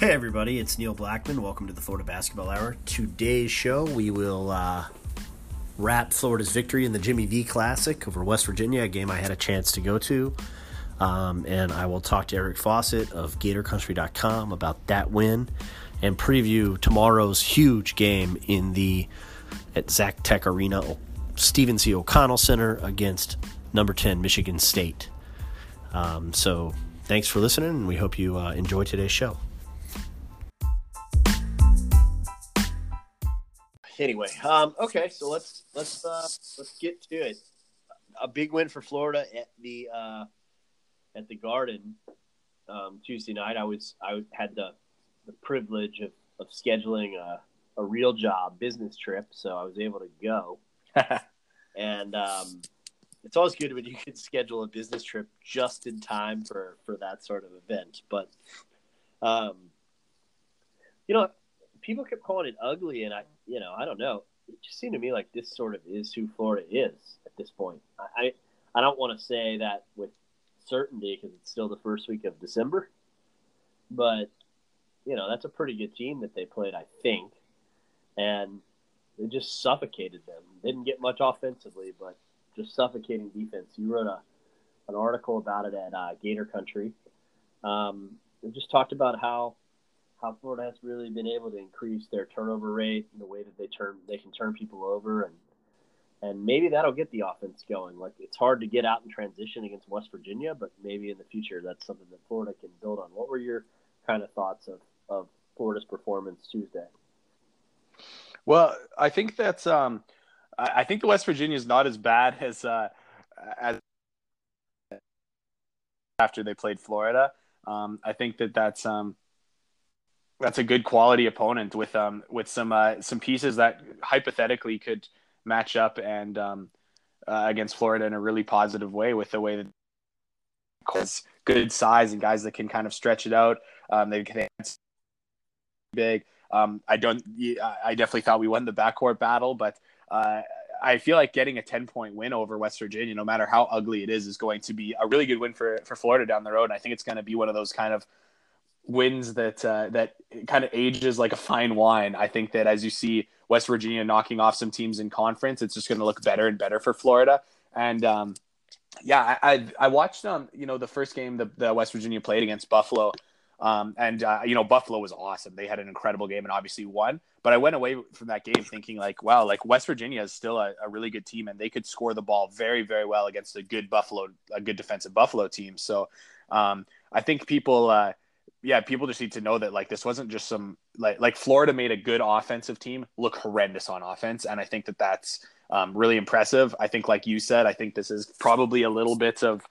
Hey everybody, it's Neil Blackmon. Welcome to the Florida Basketball Hour. Today's show, we will uh, wrap Florida's victory in the Jimmy V Classic over West Virginia, a game I had a chance to go to. Um, and I will talk to Eric Fawcett of GatorCountry.com about that win and preview tomorrow's huge game in the at Exactech Arena, Stephen C. O'Connell Center against number 10 Michigan State. Um, so thanks for listening, and we hope you uh, enjoy today's show. Anyway, um, okay, so let's let's uh, let's get to it. A big win for Florida at the uh, at the Garden um, Tuesday night. I was I had the the privilege of, of scheduling a, a real job business trip, so I was able to go. and um, it's always good when you can schedule a business trip just in time for for that sort of event. But um, you know, people kept calling it ugly, and I, you know, I don't know. It just seemed to me like this sort of is who Florida is at this point. I, I don't want to say that with certainty because it's still the first week of December, but you know that's a pretty good team that they played, I think, and they just suffocated them. Didn't get much offensively, but just suffocating defense. You wrote a an article about it at uh, Gator Country. Um, just talked about how how Florida has really been able to increase their turnover rate and the way that they turn they can turn people over and and maybe that'll get the offense going. Like it's hard to get out and transition against West Virginia, but maybe in the future that's something that Florida can build on. What were your kind of thoughts of, of Florida's performance Tuesday? Well, I think that's um, I think the West Virginia is not as bad as uh, as after they played Florida. Um, I think that that's um, that's a good quality opponent with um with some uh, some pieces that hypothetically could match up and um uh, against Florida in a really positive way with the way that has good size and guys that can kind of stretch it out. Um, they can big. Um, I don't. I definitely thought we won the backcourt battle, but uh, I feel like getting a ten point win over West Virginia, no matter how ugly it is, is going to be a really good win for for Florida down the road. And I think it's going to be one of those kind of wins that uh, that kind of ages like a fine wine. I think that as you see West Virginia knocking off some teams in conference, it's just going to look better and better for Florida. And um, yeah, I, I, I watched um you know the first game the, the West Virginia played against Buffalo. Um, and uh, you know Buffalo was awesome. They had an incredible game and obviously won. But I went away from that game thinking like, wow, like West Virginia is still a, a really good team and they could score the ball very, very well against a good Buffalo, a good defensive Buffalo team. So um, I think people, uh, yeah, people just need to know that like this wasn't just some like like Florida made a good offensive team look horrendous on offense, and I think that that's um, really impressive. I think, like you said, I think this is probably a little bit of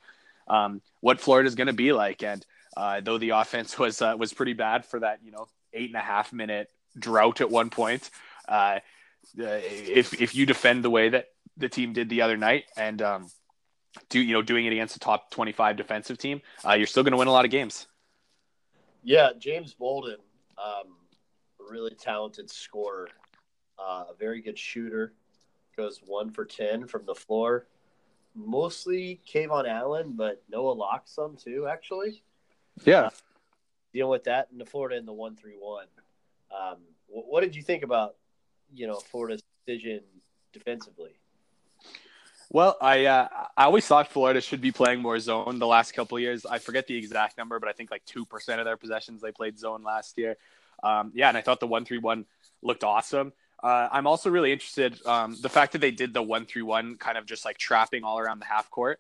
um, what Florida is going to be like. And uh, though the offense was uh, was pretty bad for that, you know, eight and a half minute drought at one point, uh, if if you defend the way that the team did the other night and um, do you know doing it against a top twenty five defensive team, uh, you're still going to win a lot of games. Yeah, James Bolden, um, really talented scorer, uh, a very good shooter, goes one for ten from the floor. Mostly KeVaughn Allen, but Noah Locke some too, actually. Yeah, uh, dealing with that in the Florida in the one three one. Um, what, what did you think about you know Florida's decision defensively? Well, I uh, I always thought Florida should be playing more zone the last couple years. I forget the exact number, but I think like two percent of their possessions they played zone last year. Um, yeah, and I thought the one three one looked awesome. Uh, I'm also really interested um, the fact that they did the one three one kind of just like trapping all around the half court.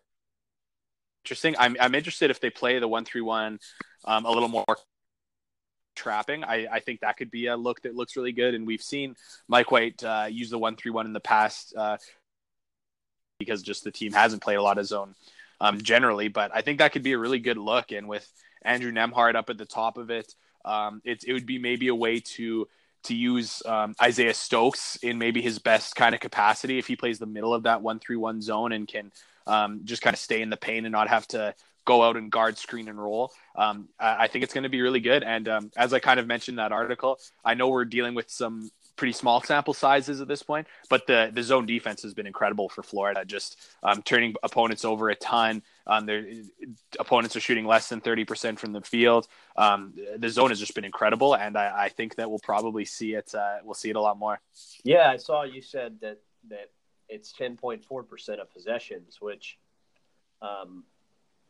Interesting. I'm I'm interested if they play the one three one um, a little more trapping. I, I think that could be a look that looks really good. And we've seen Mike White uh, use the one three one in the past. Uh, because just the team hasn't played a lot of zone um, generally. But I think that could be a really good look. And with Andrew Nembhard up at the top of it, um, it, it would be maybe a way to to use um, Isaiah Stokes in maybe his best kind of capacity if he plays the middle of that one three one zone and can um, just kind of stay in the paint and not have to go out and guard, screen, and roll. Um, I, I, think it's going to be really good. And um, as I kind of mentioned that article, I know we're dealing with some pretty small sample sizes at this point, but the the zone defense has been incredible for Florida, just um, turning opponents over a ton. Um, their opponents are shooting less than thirty percent from the field. Um, the zone has just been incredible, and I, I think that we'll probably see it. Uh, we'll see it a lot more. Yeah, I saw you said that that it's ten point four percent of possessions, which, um,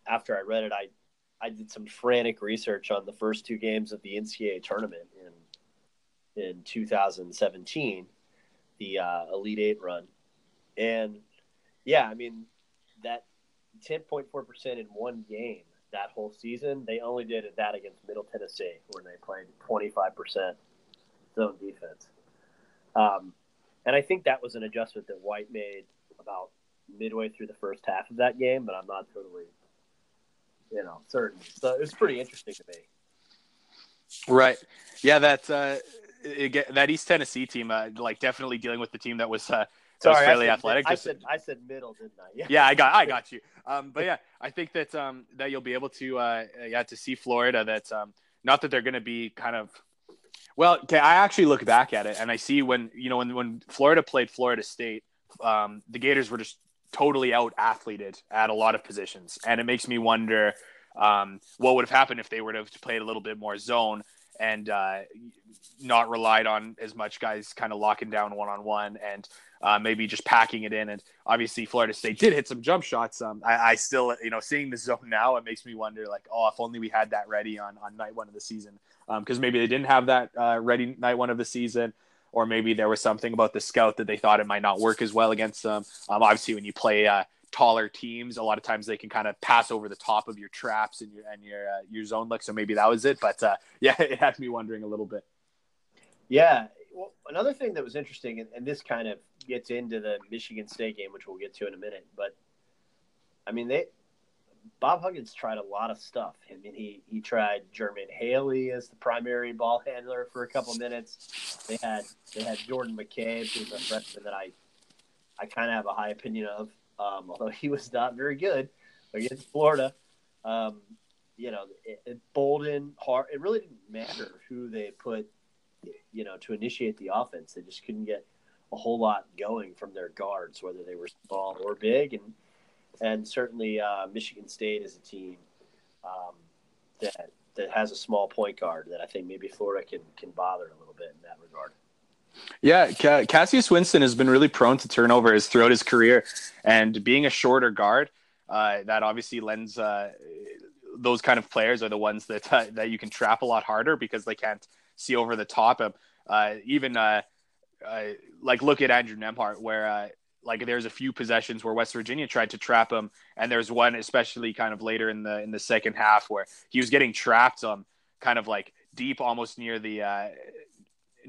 after I read it, I I did some frantic research on the first two games of the NCAA tournament in in 2017, the uh, Elite Eight run, and yeah, I mean that 10.4 percent in one game that whole season. They only did that against Middle Tennessee, where they played 25 percent zone defense. Um, and I think that was an adjustment that White made about midway through the first half of that game, but I'm not totally, you know, certain. So it was pretty interesting to me. Right. Yeah, that's uh, it, that East Tennessee team, uh, like definitely dealing with the team that was. Uh, Sorry, was fairly I said, athletic. I said I said middle, didn't I? Yeah. yeah, I got I got you. Um, but yeah, I think that um, that you'll be able to uh, yeah to see Florida. That um, not that they're going to be kind of well. Okay, I actually look back at it and I see when you know when when Florida played Florida State, um, the Gators were just totally out athleted at a lot of positions, and it makes me wonder um, what would have happened if they were to have played a little bit more zone and uh, not relied on as much guys kind of locking down one on one and uh, maybe just packing it in. And obviously, Florida State did hit some jump shots. Um, I, I, still, you know, seeing the zone now, it makes me wonder, like, oh, if only we had that ready on on night one of the season, because um, maybe they didn't have that uh, ready night one of the season. Or maybe there was something about the scout that they thought it might not work as well against them. Um, obviously, when you play uh, taller teams, a lot of times they can kind of pass over the top of your traps and your and your uh, your zone look. So maybe that was it. But uh, yeah, it had me wondering a little bit. Yeah. Well, another thing that was interesting, and, and this kind of gets into the Michigan State game, which we'll get to in a minute. But I mean, they Bob Huggins tried a lot of stuff. I mean, he he tried Jermaine Haley as the primary ball handler for a couple minutes. They had they had Jordan McCabe, who's a freshman that I I kind of have a high opinion of um, although he was not very good against Florida. Um, you know, it, it Bolden, Hart, it really didn't matter who they put, you know, to initiate the offense. They just couldn't get a whole lot going from their guards, whether they were small or big. And, and certainly uh, Michigan State is a team um, that, that has a small point guard that I think maybe Florida can, can bother a little bit in that regard. Yeah, Cassius Winston has been really prone to turnovers throughout his career, and being a shorter guard, uh, that obviously lends uh, those kind of players are the ones that uh, that you can trap a lot harder because they can't see over the top. Of, uh, even uh, uh, like look at Andrew Nembhard, where like there's a few possessions where West Virginia tried to trap him, and there's one especially kind of later in the in the second half where he was getting trapped um kind of like deep almost near the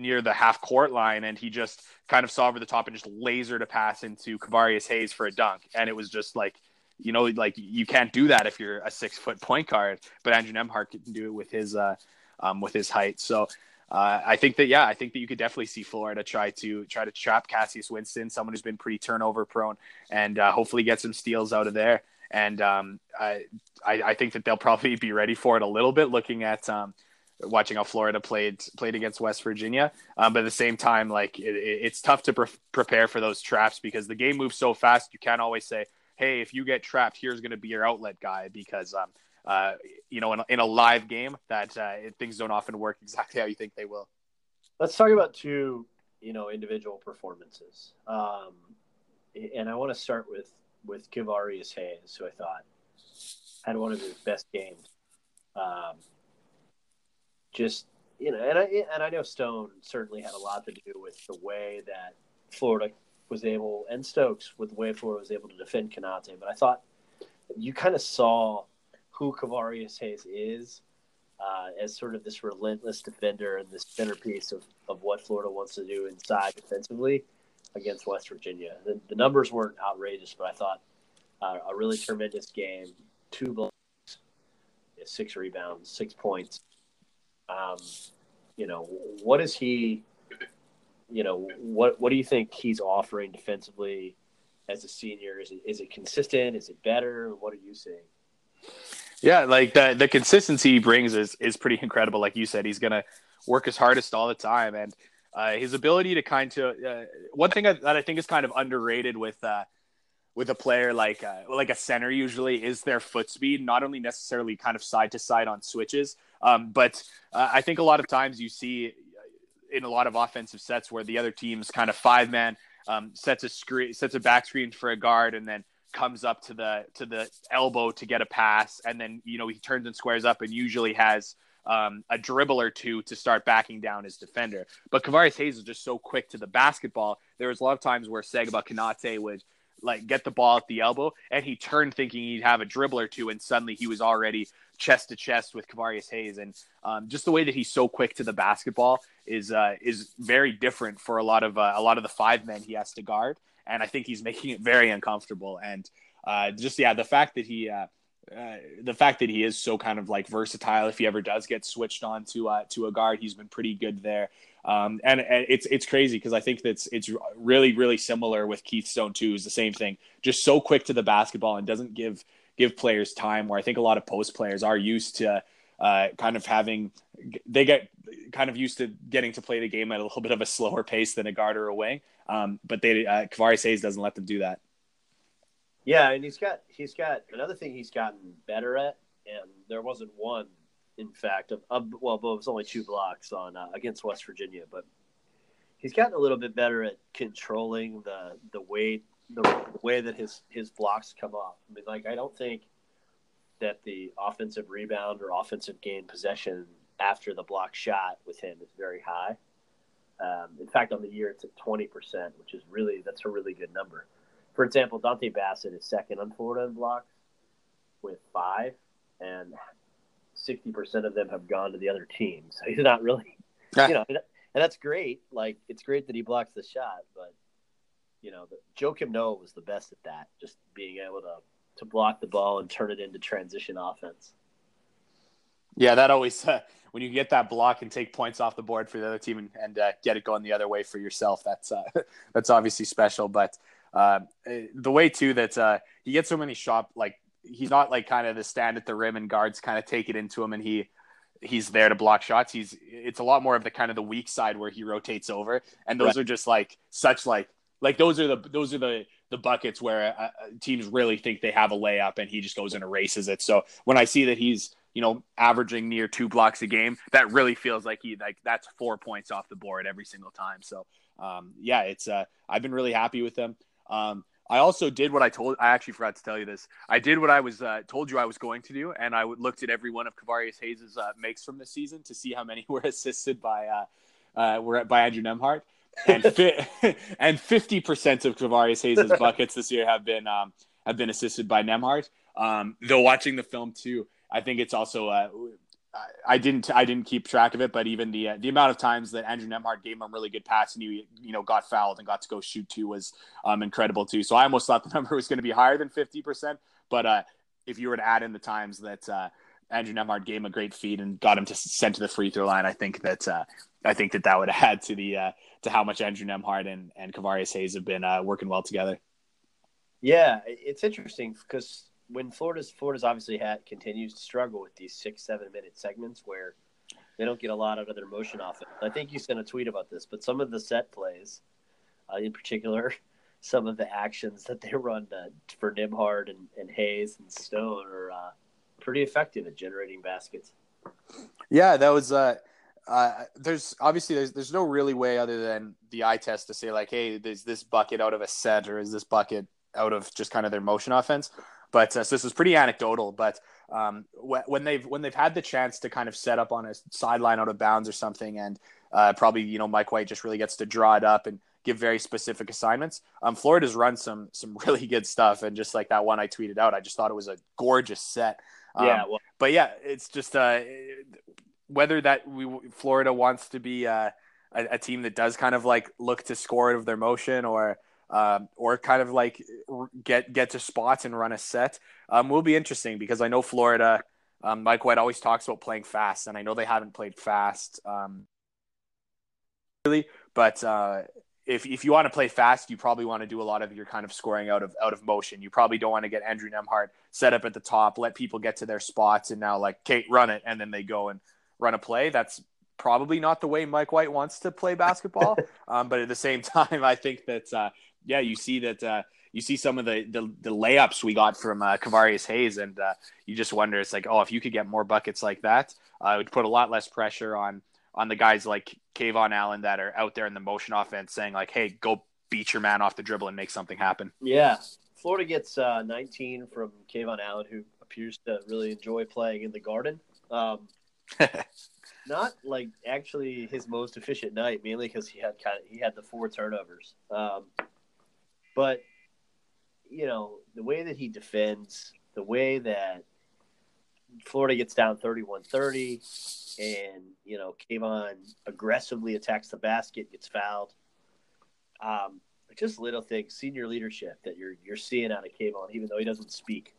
near the half court line and he just kind of saw over the top and just lasered a pass into Kevarrius Hayes for a dunk. And it was just like, you know, like you can't do that if you're a six foot point guard, but Andrew Nembhard can do it with his, uh, um, with his height. So, uh, I think that yeah, I think that you could definitely see Florida try to try to trap Cassius Winston, someone who's been pretty turnover prone, and uh, hopefully get some steals out of there. And um, I, I, I think that they'll probably be ready for it a little bit, looking at um, watching how Florida played played against West Virginia. Um, but at the same time, like it, it's tough to pre- prepare for those traps because the game moves so fast. You can't always say, "Hey, if you get trapped, here's going to be your outlet guy," because um, uh, you know, in, in a live game, that uh, things don't often work exactly how you think they will. Let's talk about two, you know, individual performances, um, and I want to start with with Kevarrius Hayes, who I thought had one of his best games. Um, just you know, and I and I know Stone certainly had a lot to do with the way that Florida was able, and Stokes with the way Florida was able to defend Konate. But I thought you kind of saw who Kevarrius Hayes is uh, as sort of this relentless defender and this centerpiece of, of what Florida wants to do inside defensively against West Virginia. The, the numbers weren't outrageous, but I thought uh, a really tremendous game. Two blocks, six rebounds, six points. Um, you know, what is he? You know, what what do you think he's offering defensively as a senior? Is it is it consistent? Is it better? What are you seeing? Yeah, like the the consistency he brings is is pretty incredible. Like you said, he's gonna work his hardest all the time, and uh, his ability to kind of uh, one thing that I think is kind of underrated with uh, with a player like uh, like a center usually is their foot speed, not only necessarily kind of side to side on switches, um, but uh, I think a lot of times you see in a lot of offensive sets where the other team's kind of five man um, sets a screen sets a back screen for a guard and then comes up to the to the elbow to get a pass and then you know he turns and squares up and usually has um, a dribble or two to start backing down his defender. But Kevarrius Hayes is just so quick to the basketball. There was a lot of times where Sagaba Konate would like get the ball at the elbow and he turned thinking he'd have a dribble or two and suddenly he was already chest to chest with Kevarrius Hayes. And um, just the way that he's so quick to the basketball is uh, is very different for a lot of uh, a lot of the five men he has to guard. And I think he's making it very uncomfortable. And uh, just yeah the fact that he uh, uh, the fact that he is so kind of like versatile, if he ever does get switched on to uh, to a guard, he's been pretty good there. Um, and, and, it's it's crazy because I think that's it's really really similar with Keith Stone too. Is the same thing, just so quick to the basketball and doesn't give give players time. Where I think a lot of post players are used to uh, kind of having they get kind of used to getting to play the game at a little bit of a slower pace than a guard or a wing. Um, but they uh, Kevarrius Hayes doesn't let them do that. Yeah, and he's got he's got another thing he's gotten better at, and there wasn't one, in fact, of, of well, but it was only two blocks on uh, against West Virginia, but he's gotten a little bit better at controlling the the weight the, the way that his his blocks come off. I mean, like I don't think that the offensive rebound or offensive gain possession after the block shot with him is very high. Um, in fact, on the year it's at twenty percent, which is really that's a really good number for example, Dontay Bassett is second on Florida in blocks with five, and sixty percent of them have gone to the other team. So he's not really, you know, and that's great. Like it's great that he blocks the shot, but you know, Joakim Noah was the best at that, just being able to to block the ball and turn it into transition offense. Yeah, that always uh, when you get that block and take points off the board for the other team and, and uh, get it going the other way for yourself. That's uh, that's obviously special. But uh, the way too that uh, he gets so many shot like he's not like kind of the stand at the rim and guards kind of take it into him and he he's there to block shots. He's it's a lot more of the kind of the weak side where he rotates over, and those right. are just like such like like those are the those are the the buckets where uh, uh, teams really think they have a layup, and he just goes and erases it. So when I see that he's you know averaging near two blocks a game, that really feels like he like that's four points off the board every single time. So um, yeah, it's uh, I've been really happy with him. Um, I also did what I told. I actually forgot to tell you this. I did what I was uh, told you I was going to do, and I looked at every one of Kevarrius Hayes's uh, makes from this season to see how many were assisted by uh, uh were by Andrew Nembhard. and fi- and fifty percent of Kevarrius Hayes's buckets this year have been um, have been assisted by Nembhard. Um, though watching the film too, I think it's also uh, I didn't I didn't keep track of it, but even the uh, the amount of times that Andrew Nembhard gave him a really good pass and he you know got fouled and got to go shoot two was um, incredible too. So I almost thought the number was going to be higher than fifty percent, but uh, if you were to add in the times that uh, Andrew Nembhard gave him a great feed and got him to send to the free throw line, I think that uh, I think that that would add to the uh, to how much Andrew Nembhard and and Kevarrius Hayes have been uh, working well together. Yeah, it's interesting because when Florida's Florida's obviously had continues to struggle with these six seven minute segments where they don't get a lot out of their motion offense. I think you sent a tweet about this, but some of the set plays, uh, in particular, some of the actions that they run uh, for Nembhard and, and Hayes and Stone are uh, pretty effective at generating baskets. Yeah, that was. Uh, uh, there's obviously there's there's no really way other than the eye test to say like, hey, is this bucket out of a set or is this bucket out of just kind of their motion offense? But uh, so this is pretty anecdotal. But um, wh- when they've when they've had the chance to kind of set up on a sideline out of bounds or something, and uh, probably you know Mike White just really gets to draw it up and give very specific assignments. Um, Florida's run some some really good stuff, and just like that one I tweeted out, I just thought it was a gorgeous set. Um, yeah, well, but yeah, it's just uh, whether that we Florida wants to be uh, a, a, team that does kind of like look to score out of their motion, or um, or kind of like get get to spots and run a set um, will be interesting because I know Florida. Um, Mike White always talks about playing fast, and I know they haven't played fast um, really. But uh, if if you want to play fast, you probably want to do a lot of your kind of scoring out of out of motion. You probably don't want to get Andrew Nembhard set up at the top, let people get to their spots, and now like Kate run it, and then they go and run a play. That's probably not the way Mike White wants to play basketball. um, but at the same time, I think that uh, yeah, you see that uh, you see some of the the, the layups we got from uh, Kevarrius Hayes, and uh, you just wonder it's like oh, if you could get more buckets like that, uh, it would put a lot less pressure on on the guys like KeVaughn Allen that are out there in the motion offense, saying like, hey, go beat your man off the dribble and make something happen. Yeah, Florida gets uh, 19 from KeVaughn Allen, who appears to really enjoy playing in the Garden. Um, not like actually his most efficient night, mainly because he had kind of he had the four turnovers. Um, but you know the way that he defends, the way that Florida gets down 31-30 and you know KeVaughn aggressively attacks the basket, gets fouled. Um, just little things, senior leadership that you're you're seeing out of KeVaughn, even though he doesn't speak.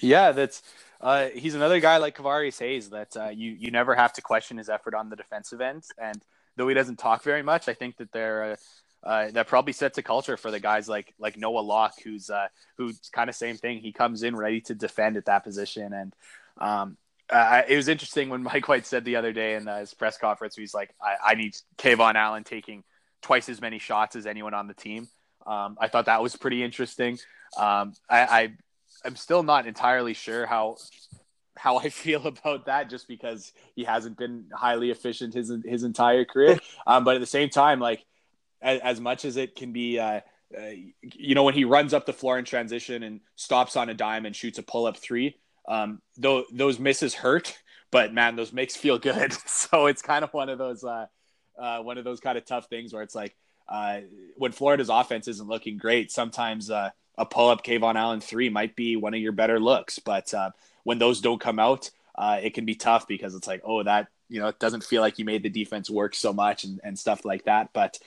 Yeah, that's uh, he's another guy like Kevarrius Hayes that uh, you you never have to question his effort on the defensive end, and though he doesn't talk very much, I think that there uh, uh, that probably sets a culture for the guys like like Noah Locke, who's uh, who's kind of same thing. He comes in ready to defend at that position, and um, uh, it was interesting when Mike White said the other day in uh, his press conference, he's like, I, "I need KeVaughn Allen taking twice as many shots as anyone on the team." Um, I thought that was pretty interesting. Um, I, I I'm still not entirely sure how how I feel about that, just because he hasn't been highly efficient his his entire career. Um, but at the same time, like as, as much as it can be, uh, uh, you know, when he runs up the floor in transition and stops on a dime and shoots a pull up three, um, though those misses hurt, but man, those makes feel good. so it's kind of one of those, uh, uh, one of those kind of tough things where it's like uh, when Florida's offense isn't looking great, sometimes uh, a pull up KeVaughn Allen three might be one of your better looks. But uh, when those don't come out, it can be tough because it's like, oh, that you know, it doesn't feel like you made the defense work so much and, and stuff like that. But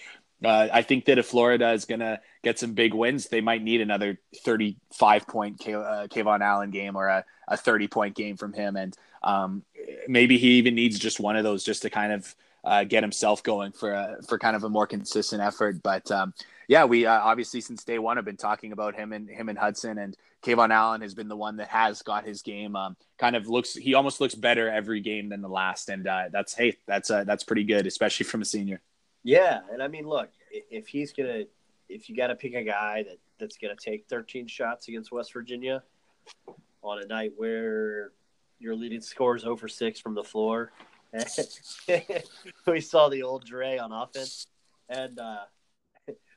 uh, I think that if Florida is going to get some big wins, they might need another 35 point K- uh, KeVaughn Allen game or a, a 30 point game from him. And um, maybe he even needs just one of those just to kind of uh, get himself going for a, for kind of a more consistent effort. But um, yeah, we uh, obviously since day one have been talking about him and him and Hudson and KeVaughn Allen has been the one that has got his game. Um, kind of looks he almost looks better every game than the last, and uh, that's hey that's uh, that's pretty good, especially from a senior. Yeah, and I mean, look, if he's gonna, if you got to pick a guy that that's gonna take 13 shots against West Virginia on a night where your leading score is over six from the floor, we saw the old Dre on offense, and uh,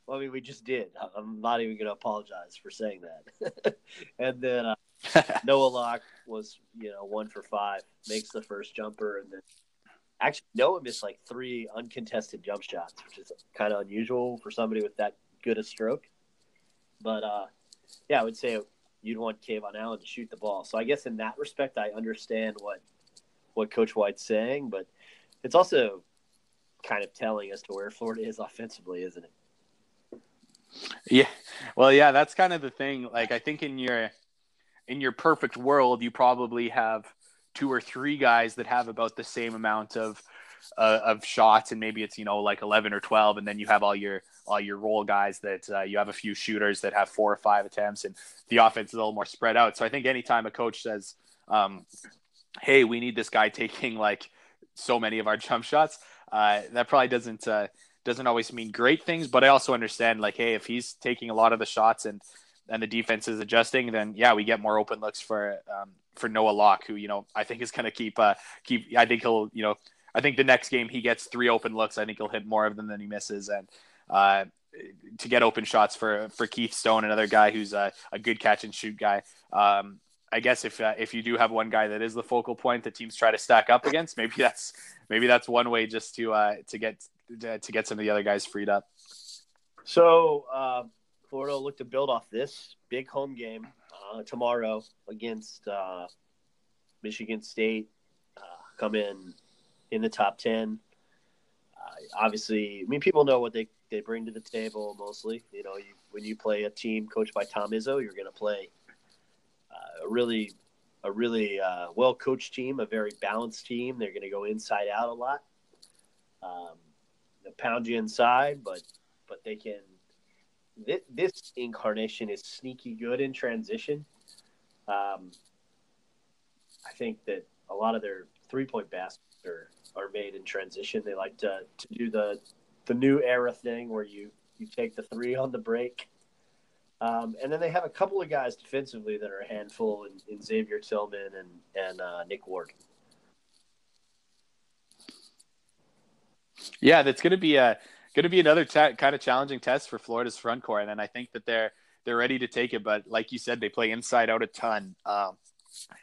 well, I mean, we just did. I'm not even gonna apologize for saying that. and then uh, Noah Locke was, you know, one for five, makes the first jumper, and then Actually, Noah missed like three uncontested jump shots, which is kind of unusual for somebody with that good a stroke. But uh, yeah, I would say you'd want KeVaughn Allen to shoot the ball. So I guess in that respect, I understand what what Coach White's saying, but it's also kind of telling as to where Florida is offensively, isn't it? Yeah. Well, yeah, that's kind of the thing. Like I think in your in your perfect world, you probably have two or three guys that have about the same amount of uh, of shots, and maybe it's you know like eleven or twelve, and then you have all your all your role guys that uh, you have a few shooters that have four or five attempts, and the offense is a little more spread out. So I think anytime a coach says, um, "Hey, we need this guy taking like so many of our jump shots," uh, that probably doesn't uh, doesn't always mean great things. But I also understand like, hey, if he's taking a lot of the shots and and the defense is adjusting, then yeah, we get more open looks for um, for Noah Locke, who you know I think is going to keep uh, keep. I think he'll you know I think the next game he gets three open looks. I think he'll hit more of them than he misses, and uh, to get open shots for for Keith Stone, another guy who's a, a good catch and shoot guy. Um, I guess if uh, if you do have one guy that is the focal point that teams try to stack up against, maybe that's maybe that's one way just to uh, to get to get some of the other guys freed up. So uh, Florida will look to build off this big home game uh, tomorrow against uh, Michigan State. Uh, come in in the top ten. Uh, obviously, I mean people know what they, they bring to the table. Mostly, you know, you, when you play a team coached by Tom Izzo, you're going to play uh, a really a really uh, well coached team, a very balanced team. They're going to go inside out a lot. Um, they'll pound you inside, but but they can this, this incarnation is sneaky good in transition. Um, I think that a lot of their three point baskets are, are made in transition. They like to, to do the the new era thing where you you take the three on the break. Um, and then they have a couple of guys defensively that are a handful in, in Xavier Tillman and and uh, Nick Ward. Yeah, that's going to be a going to be another kind of challenging test for Florida's front court, and I think that they're they're ready to take it. But like you said, they play inside out a ton. Um,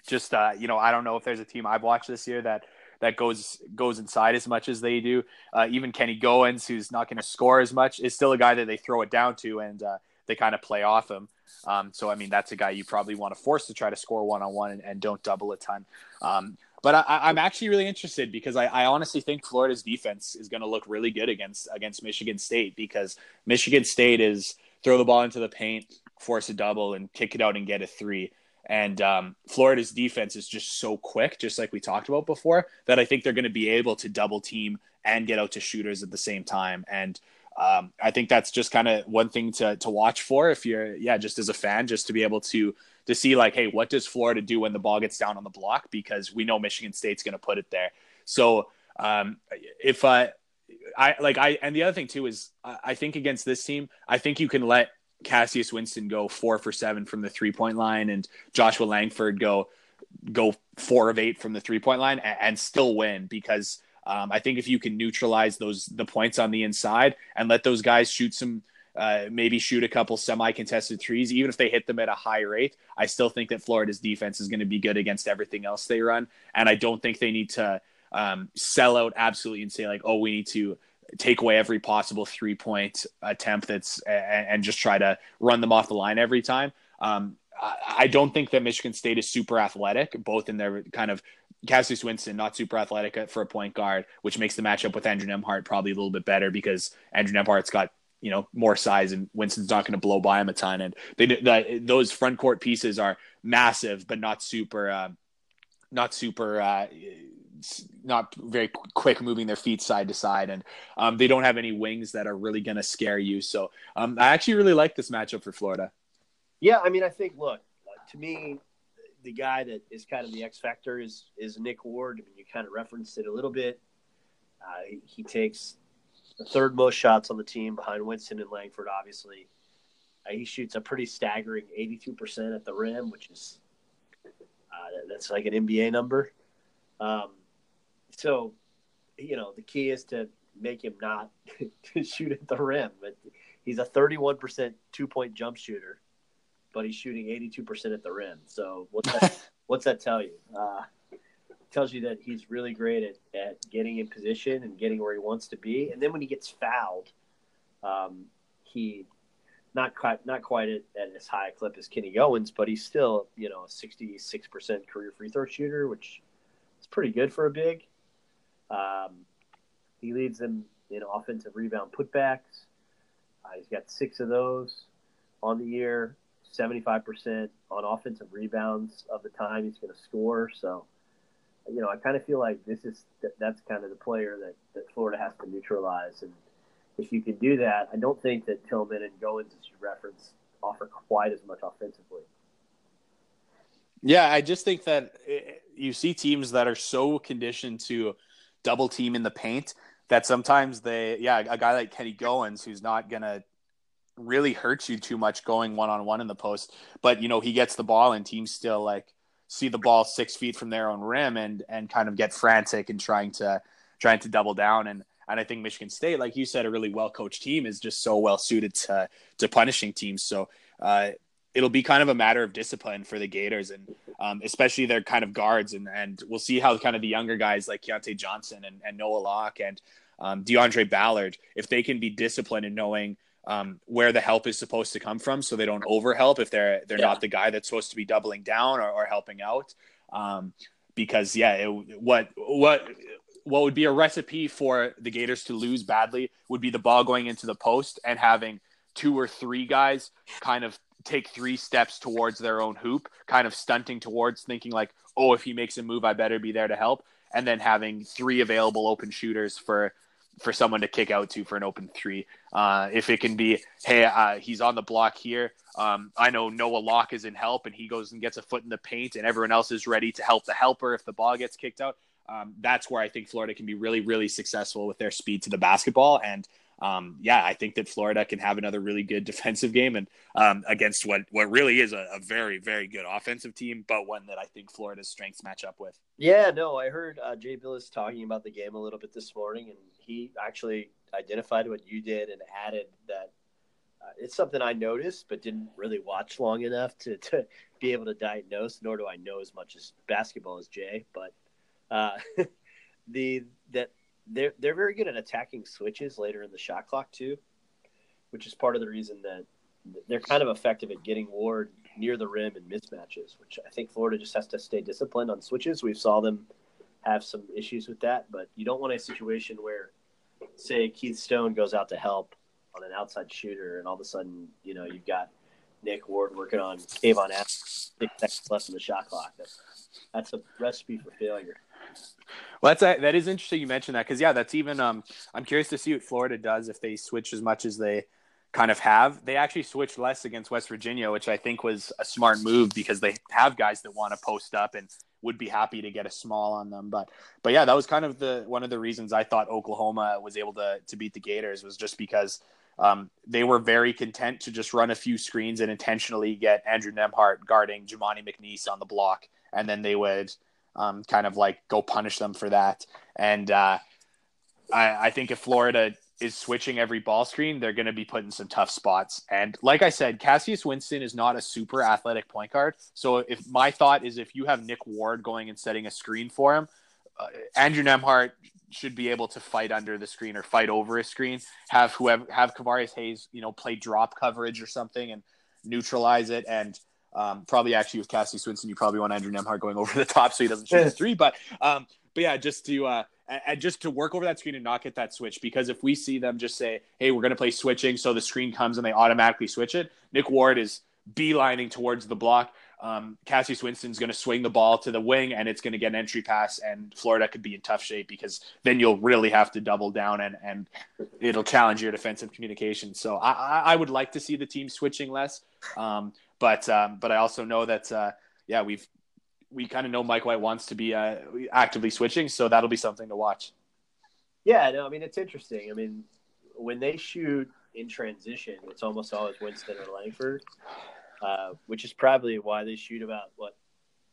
just uh, you know, I don't know if there's a team I've watched this year that that goes goes inside as much as they do. Uh, even Kenny Goins, who's not going to score as much, is still a guy that they throw it down to, and uh, they kind of play off him. Um, so I mean, that's a guy you probably want to force to try to score one on one and don't double a ton. Um, but I, am actually really interested because I, I, honestly think Florida's defense is going to look really good against against Michigan State because Michigan State is throw the ball into the paint, force a double, and kick it out and get a three. And um, Florida's defense is just so quick, just like we talked about before, that I think they're going to be able to double team and get out to shooters at the same time. And um, I think that's just kind of one thing to to watch for if you're, yeah, just as a fan, just to be able to to see like, hey, what does Florida do when the ball gets down on the block? Because we know Michigan State's going to put it there. So um, if I, I like I and the other thing too is I, I think against this team, I think you can let Cassius Winston go four for seven from the three point line and Joshua Langford go go four of eight from the three point line and, and still win because um, I think if you can neutralize those the points on the inside and let those guys shoot some uh, maybe shoot a couple semi contested threes, even if they hit them at a high rate, I still think that Florida's defense is going to be good against everything else they run, and I don't think they need to um, sell out absolutely and say like, oh, we need to take away every possible three point attempt that's and, just try to run them off the line every time. Um, I, don't think that Michigan State is super athletic, both in their kind of Cassius Winston, not super athletic for a point guard, which makes the matchup with Andrew Nembhard probably a little bit better because Andrew Nembhard's got you know more size and Winston's not going to blow by him a ton. And they the, those front court pieces are massive, but not super, uh, not super. Uh, not very quick moving their feet side to side, and um, they don't have any wings that are really going to scare you. So um, I actually really like this matchup for Florida. Yeah, I mean, I think look to me, the guy that is kind of the X factor is is Nick Ward. I mean, you kind of referenced it a little bit. Uh, he takes the third most shots on the team behind Winston and Langford. Obviously, uh, he shoots a pretty staggering 82% at the rim, which is uh, that's like an NBA number. Um, so, you know, the key is to make him not to shoot at the rim. But he's a 31% two point jump shooter, but he's shooting 82% at the rim. So what's that, what's that tell you? Uh, tells you that he's really great at, at getting in position and getting where he wants to be. And then when he gets fouled, um, he not quite not quite at, at, as high a clip as Kenny Goins, but he's still you know a 66% career free throw shooter, which is pretty good for a big. Um, he leads them in offensive rebound putbacks. Uh, he's got six of those on the year, 75% on offensive rebounds of the time he's going to score. So, you know, I kind of feel like this is that's kind of the player that, that Florida has to neutralize. And if you can do that, I don't think that Tillman and Goins, as you reference, offer quite as much offensively. Yeah, I just think that eh, you see teams that are so conditioned to double team in the paint that sometimes they, yeah, a guy like Kenny Goins, who's not going to really hurt you too much going one on one in the post, but, you know, he gets the ball and teams still like see the ball six feet from their own rim and, and kind of get frantic and trying to, trying to double down. And, and I think Michigan State, like you said, a really well coached team is just so well suited to, to punishing teams. So, uh, it'll be kind of a matter of discipline for the Gators and um, especially their kind of guards. And, and we'll see how kind of the younger guys like Keyontae Johnson and, and Noah Locke and um, Deaundrae Ballard, if they can be disciplined in knowing um, where the help is supposed to come from, so they don't overhelp if they're they're yeah. not the guy that's supposed to be doubling down or, or helping out. Um, because yeah, it, what what what would be a recipe for the Gators to lose badly would be the ball going into the post and having two or three guys kind of take three steps towards their own hoop, kind of stunting towards thinking like, oh, if he makes a move, I better be there to help, and then having three available open shooters for for someone to kick out to for an open three. Uh, if it can be, hey, uh, he's on the block here. Um, I know Noah Locke is in help, and he goes and gets a foot in the paint, and everyone else is ready to help the helper if the ball gets kicked out. um, that's where I think Florida can be really, really successful with their speed to the basketball. And um, yeah, I think that Florida can have another really good defensive game and um, against what what really is a, a, very, very good offensive team, but one that I think Florida's strengths match up with. Yeah, no, I heard uh, Jay Bilas talking about the game a little bit this morning, and he actually identified what you did and added that uh, it's something I noticed, but didn't really watch long enough to, to be able to diagnose. Nor do I know as much as basketball as Jay, but uh, the that they're they're very good at attacking switches later in the shot clock too, which is part of the reason that they're kind of effective at getting Ward near the rim in mismatches, which I think Florida just has to stay disciplined on switches. We saw them have some issues with that, but you don't want a situation where, say, Keith Stone goes out to help on an outside shooter, and all of a sudden, you know, you've got Nick Ward working on Kayvon Adams, six seconds left in the shot clock. That's, that's a recipe for failure. Well, that's that is interesting. You mentioned that because yeah, that's even. Um, I'm curious to see what Florida does if they switch as much as they kind of have. They actually switched less against West Virginia, which I think was a smart move because they have guys that want to post up and would be happy to get a small on them. But but yeah, that was kind of the one of the reasons I thought Oklahoma was able to to beat the Gators was just because um, they were very content to just run a few screens and intentionally get Andrew Nembhard guarding Jamuni McNeace on the block, and then they would um, kind of like go punish them for that. And uh, I, I think if Florida is switching every ball screen, they're going to be put in some tough spots. And like I said, Cassius Winston is not a super athletic point guard. So if my thought is if you have Nick Ward going and setting a screen for him, uh, Andrew Nembhard should be able to fight under the screen or fight over a screen. Have whoever have Kevarrius Hayes, you know, play drop coverage or something and neutralize it. And um, probably actually with Cassius Winston, you probably want Andrew Nembhard going over the top so he doesn't shoot three. But um, but yeah, just to uh, and just to work over that screen and not get that switch because if we see them just say, "Hey, we're going to play switching," so the screen comes and they automatically switch it. Nick Ward is beelining towards the block. Um, Cassius Winston's going to swing the ball to the wing and it's going to get an entry pass, and Florida could be in tough shape because then you'll really have to double down and, and it'll challenge your defensive communication. So I, I would like to see the team switching less. Um, but um, but I also know that uh, yeah, we've we kind of know Mike White wants to be uh, actively switching, so that'll be something to watch. Yeah, no, I mean it's interesting. I mean, when they shoot in transition, it's almost always Winston or Langford, uh, which is probably why they shoot about what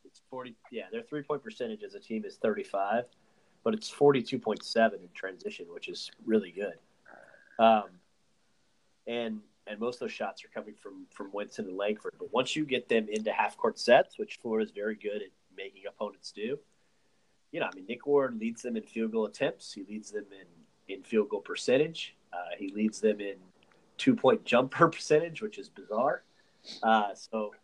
it's forty. Yeah, their three point percentage as a team is thirty five, but it's forty two point seven in transition, which is really good. Um, and and most of those shots are coming from from Winston and Langford. But once you get them into half court sets, which Florida is very good at making opponents do, you know, I mean, Nick Ward leads them in field goal attempts. He leads them in in field goal percentage. Uh, he leads them in two point jumper percentage, which is bizarre. Uh, so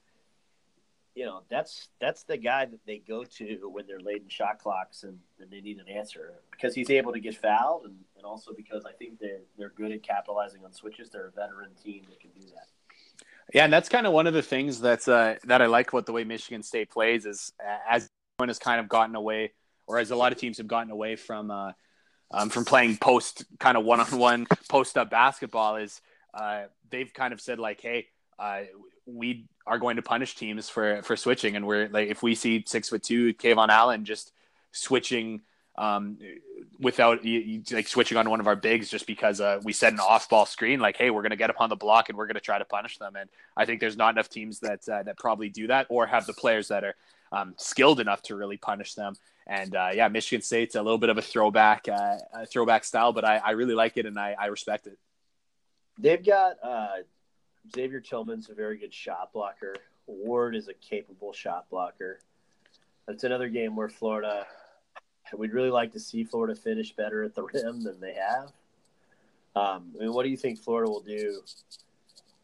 you know that's that's the guy that they go to when they're late in shot clocks and, and they need an answer because he's able to get fouled and, and also because I think they're they're good at capitalizing on switches. They're a veteran team that can do that. Yeah, and that's kind of one of the things that's uh, that I like about the way Michigan State plays is as one has kind of gotten away, or as a lot of teams have gotten away from uh, um, from playing post kind of one on one post up basketball is uh, they've kind of said like, hey, uh, we are going to punish teams for for switching, and we're like if we see six foot two KeVaughn Allen just switching um, without like switching on one of our bigs just because uh, we set an off ball screen, like hey, we're going to get up on the block and we're going to try to punish them. And I think there's not enough teams that uh, that probably do that or have the players that are um, skilled enough to really punish them. And uh, yeah, Michigan State's a little bit of a throwback uh, a throwback style, but I, I really like it and I, I respect it. They've got uh, Xavier Tillman's a very good shot blocker. Ward is a capable shot blocker. It's another game where Florida, we'd really like to see Florida finish better at the rim than they have. Um, I mean, what do you think Florida will do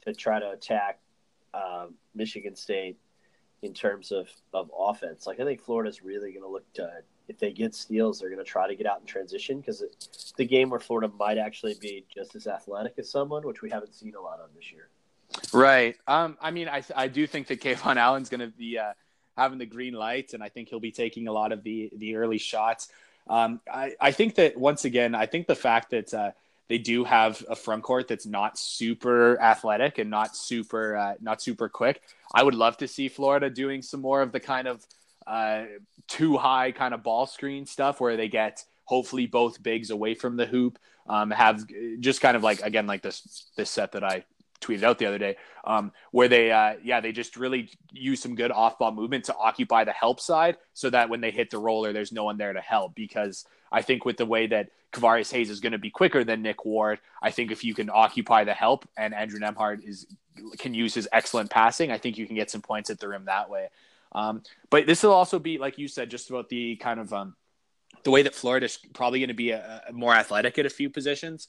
to try to attack uh, Michigan State in terms of, of offense? Like, I think Florida's really going to look to, if they get steals, they're going to try to get out in transition because it's the game where Florida might actually be just as athletic as someone, which we haven't seen a lot of this year. Right. Um, I mean, I, I do think that KeVaughn Allen's going to be uh, having the green light, and I think he'll be taking a lot of the the early shots. Um, I, I think that once again, I think the fact that uh, they do have a front court that's not super athletic and not super uh, not super quick. I would love to see Florida doing some more of the kind of uh, too high kind of ball screen stuff where they get hopefully both bigs away from the hoop. Um, have just kind of like again like this this set that I tweeted out the other day, um, where they, uh, yeah, they just really use some good off ball movement to occupy the help side so that when they hit the roller, there's no one there to help. Because I think with the way that Kevarrius Hayes is going to be quicker than Nick Ward, I think if you can occupy the help and Andrew Nembhard is can use his excellent passing, I think you can get some points at the rim that way. Um, but this will also be, like you said, just about the kind of um, the way that Florida's probably going to be a, a more athletic at a few positions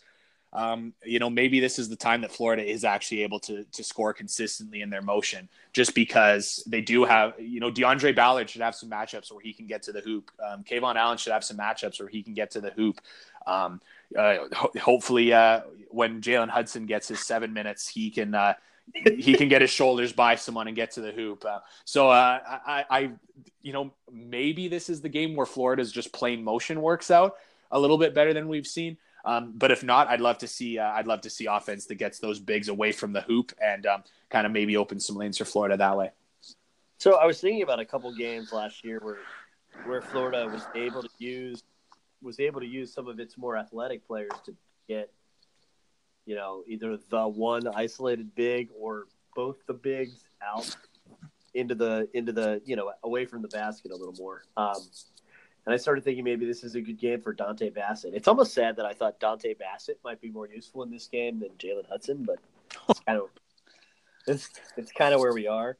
um, you know, maybe this is the time that Florida is actually able to to score consistently in their motion, just because they do have, you know, Deaundrae Ballard should have some matchups where he can get to the hoop. Um, KeVaughn Allen should have some matchups where he can get to the hoop. Um, uh, ho- hopefully, uh, when Jalen Hudson gets his seven minutes, he can uh, he can get his shoulders by someone and get to the hoop. Uh, so uh, I, I, you know, maybe this is the game where Florida's just plain motion works out a little bit better than we've seen. Um, but if not, I'd love to see uh, I'd love to see offense that gets those bigs away from the hoop and um, kind of maybe open some lanes for Florida that way. So I was thinking about a couple games last year where where Florida was able to use was able to use some of its more athletic players to get you know either the one isolated big or both the bigs out into the into the you know away from the basket a little more. Um, and I started thinking maybe this is a good game for Dontay Bassett. It's almost sad that I thought Dontay Bassett might be more useful in this game than Jalen Hudson, but it's kind of it's, it's kind of where we are.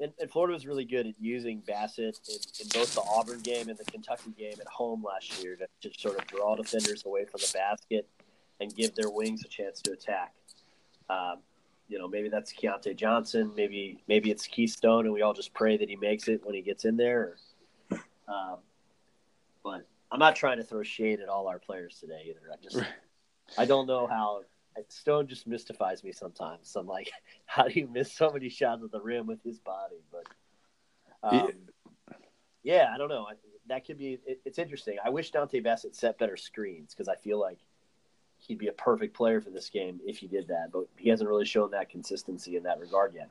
And, and, Florida was really good at using Bassett in, in, both the Auburn game and the Kentucky game at home last year to just sort of draw defenders away from the basket and give their wings a chance to attack. Um, you know, maybe that's Keyontae Johnson. Maybe maybe it's Keith Stone, and we all just pray that he makes it when he gets in there. Or, um, but I'm not trying to throw shade at all our players today either. I just I don't know how Stone just mystifies me sometimes. So I'm like, how do you miss so many shots at the rim with his body? But um, yeah, I don't know. That could be. It, it's interesting. I wish Dontay Bassett set better screens because I feel like he'd be a perfect player for this game if he did that. But he hasn't really shown that consistency in that regard yet.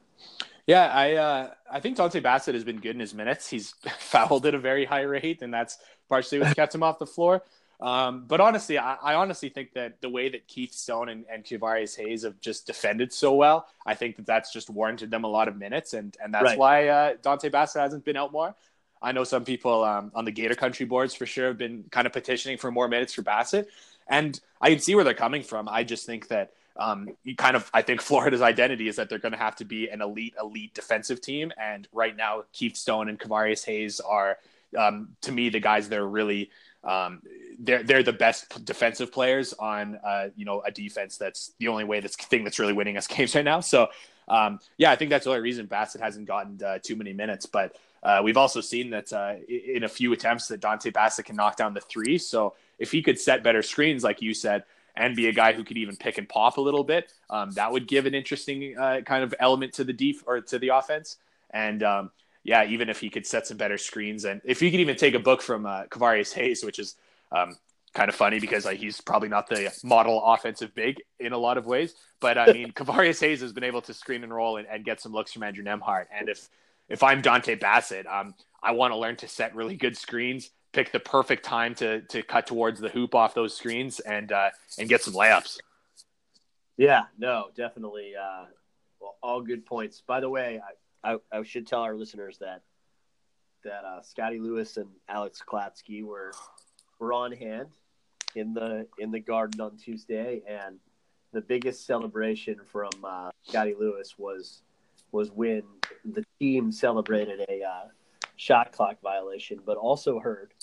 Yeah, I uh, I think Dontay Bassett has been good in his minutes. He's fouled at a very high rate, and that's partially what's kept him off the floor. Um, but honestly, I, I, honestly think that the way that Keith Stone and, and Kevarrius Hayes have just defended so well, I think that that's just warranted them a lot of minutes, and and that's right. why uh, Dontay Bassett hasn't been out more. I know some people um, on the Gator Country boards for sure have been kind of petitioning for more minutes for Bassett, and I can see where they're coming from. I just think that um, you kind of I think Florida's identity is that they're going to have to be an elite, elite defensive team. And right now, Keith Stone and Kevarrius Hayes are, um, to me, the guys that are really um, they're they're the best defensive players on uh, you know a defense that's the only way that's thing that's really winning us games right now. So um, yeah, I think that's the only reason Bassett hasn't gotten uh, too many minutes. But uh, we've also seen that uh, in a few attempts that Dontay Bassett can knock down the three. So if he could set better screens, like you said, and be a guy who could even pick and pop a little bit. Um, that would give an interesting uh, kind of element to the def or to the offense. And um, yeah, even if he could set some better screens, and if he could even take a book from uh, Kevarrius Hayes, which is um, kind of funny because like, he's probably not the model offensive big in a lot of ways. But I mean, Kevarrius Hayes has been able to screen and roll and, and, get some looks from Andrew Nembhard. And if if I'm Dontay Bassett, um, I want to learn to set really good screens, pick the perfect time to to cut towards the hoop off those screens and uh, and get some layups. Yeah, no, definitely. Uh, well, all good points. By the way, I, I, I should tell our listeners that that uh, Scottie Lewis and Alex Klatsky were were on hand in the in the garden on Tuesday, and the biggest celebration from uh, Scottie Lewis was was when the team celebrated a uh, shot clock violation, but also heard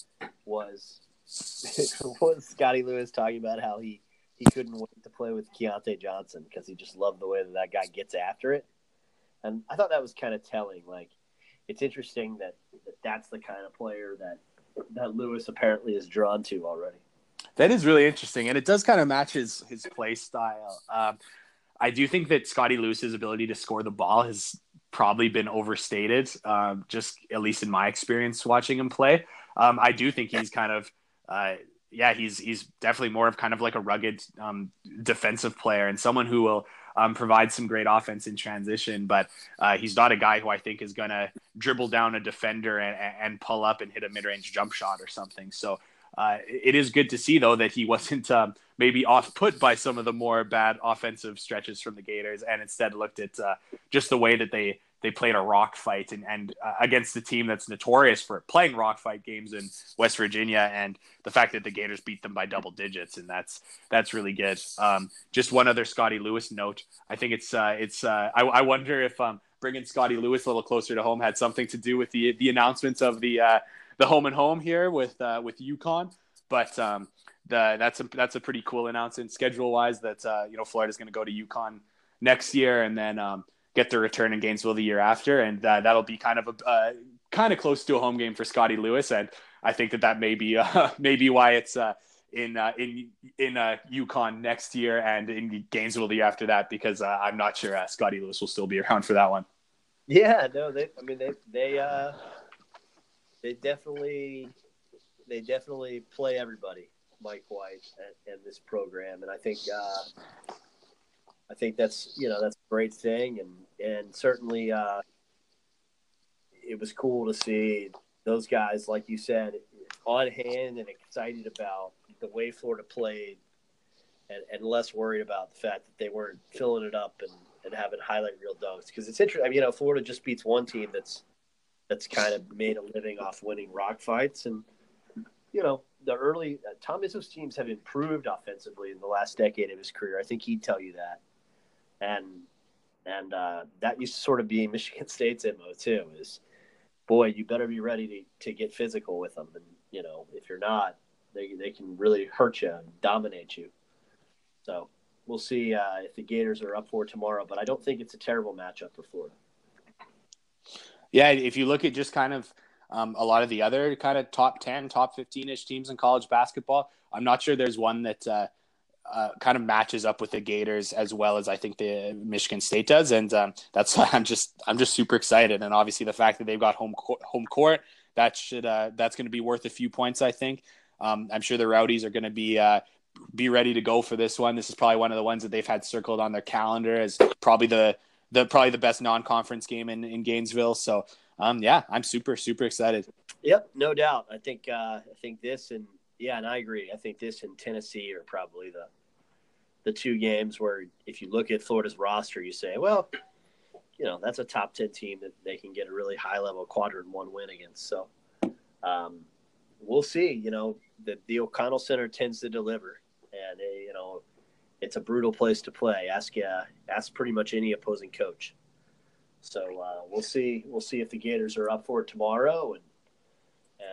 was was Scottie Lewis talking about how he he couldn't wait to play with Keyontae Johnson because he just loved the way that that guy gets after it, and I thought that was kind of telling. Like, it's interesting that, that that's the kind of player that that Lewis apparently is drawn to already. That is really interesting, and it does kind of match his his play style. Um, I do think that Scottie Lewis's ability to score the ball has probably been overstated, um, just at least in my experience watching him play. Um, I do think he's kind of, uh, yeah, he's he's definitely more of kind of like a rugged um, defensive player and someone who will um, provides some great offense in transition, but uh, he's not a guy who I think is going to dribble down a defender and, and pull up and hit a mid range jump shot or something. So uh, it is good to see though that he wasn't um, maybe off put by some of the more bad offensive stretches from the Gators, and instead looked at uh, just the way that they they played a rock fight and, and uh, against a team that's notorious for playing rock fight games in West Virginia and the fact that the Gators beat them by double digits and that's that's really good. Um, just one other Scottie Lewis note. I think it's uh, it's uh, I, I, wonder if um, bringing Scottie Lewis a little closer to home had something to do with the the announcements of the uh, the home and home here with uh, with UConn. But um, the, that's a that's a pretty cool announcement schedule wise. That uh, you know Florida's going to go to UConn next year, and then um, get the return in Gainesville the year after, and uh, that'll be kind of a uh, kind of close to a home game for Scottie Lewis, and I think that that may be uh, maybe why it's uh, in uh, in in uh, UConn next year and in Gainesville the year after that, because uh, I'm not sure Scottie Lewis will still be around for that one. Yeah, no, they. I mean, they they uh, they definitely they definitely play everybody, Mike White, and, and this program, and I think I think that's you know that's a great thing, and and certainly uh, it was cool to see those guys, like you said, on hand and excited about the way Florida played, and, and less worried about the fact that they weren't filling it up and, and having highlight reel dunks. Because it's interesting, I mean, you know, Florida just beats one team that's that's kind of made a living off winning rock fights, and you know, the early uh, Tom Izzo's teams have improved offensively in the last decade of his career. I think he'd tell you that and and uh, that used to sort of be Michigan State's mo too. Is boy, you better be ready to, to get physical with them, and you know if you're not, they they can really hurt you and dominate you. So we'll see uh, if the Gators are up for tomorrow, but I don't think it's a terrible matchup for Florida. Yeah, if you look at just kind of um, a lot of the other kind of top 10, top 15 ish teams in college basketball, I'm not sure there's one that uh, uh, kind of matches up with the Gators as well as I think the Michigan State does, and um, that's why I'm just I'm just super excited. And obviously the fact that they've got home court, home court that should uh, that's going to be worth a few points. I think. Um, I'm sure the Rowdies are going to be uh, be ready to go for this one. This is probably one of the ones that they've had circled on their calendar as probably the the probably the best non-conference game in, in Gainesville. So um, yeah, I'm super super excited. Yep, no doubt. I think uh, I think this and yeah, and I agree. I think this and Tennessee are probably the the two games where if you look at Florida's roster, you say, well, you know, that's a top 10 team that they can get a really high level quadrant one win against. So um, we'll see. You know, the, the O'Connell Center tends to deliver, and, uh, you know, it's a brutal place to play. Ask uh, ask pretty much any opposing coach. So uh, we'll see. We'll see if the Gators are up for it tomorrow. And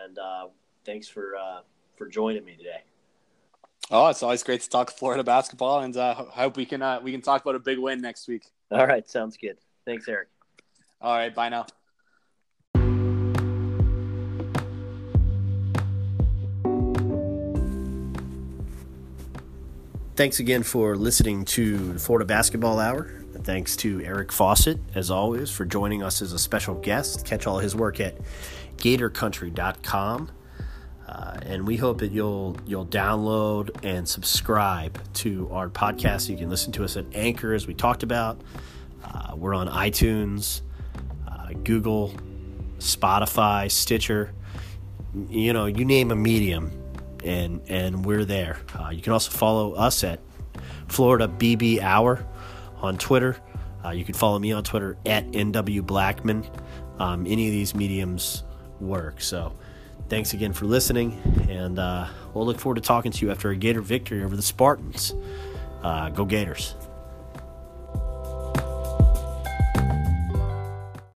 and uh, thanks for uh, for joining me today. Oh, it's always great to talk Florida basketball, and uh, hope we can uh, we can talk about a big win next week. All right, sounds good. Thanks, Eric. All right, bye now. Thanks again for listening to the Florida Basketball Hour. Thanks to Eric Fawcett, as always, for joining us as a special guest. Catch all his work at gatorcountry.com. Uh, and we hope that you'll you'll download and subscribe to our podcast. You can listen to us at Anchor, as we talked about. Uh, we're on iTunes, uh, Google, Spotify, Stitcher. You know, you name a medium, and and we're there. Uh, you can also follow us at Florida BB Hour on Twitter. Uh, you can follow me on Twitter at NW Blackmon. Um, any of these mediums work. So thanks again for listening, and uh, we'll look forward to talking to you after a Gator victory over the Spartans. Uh, go Gators.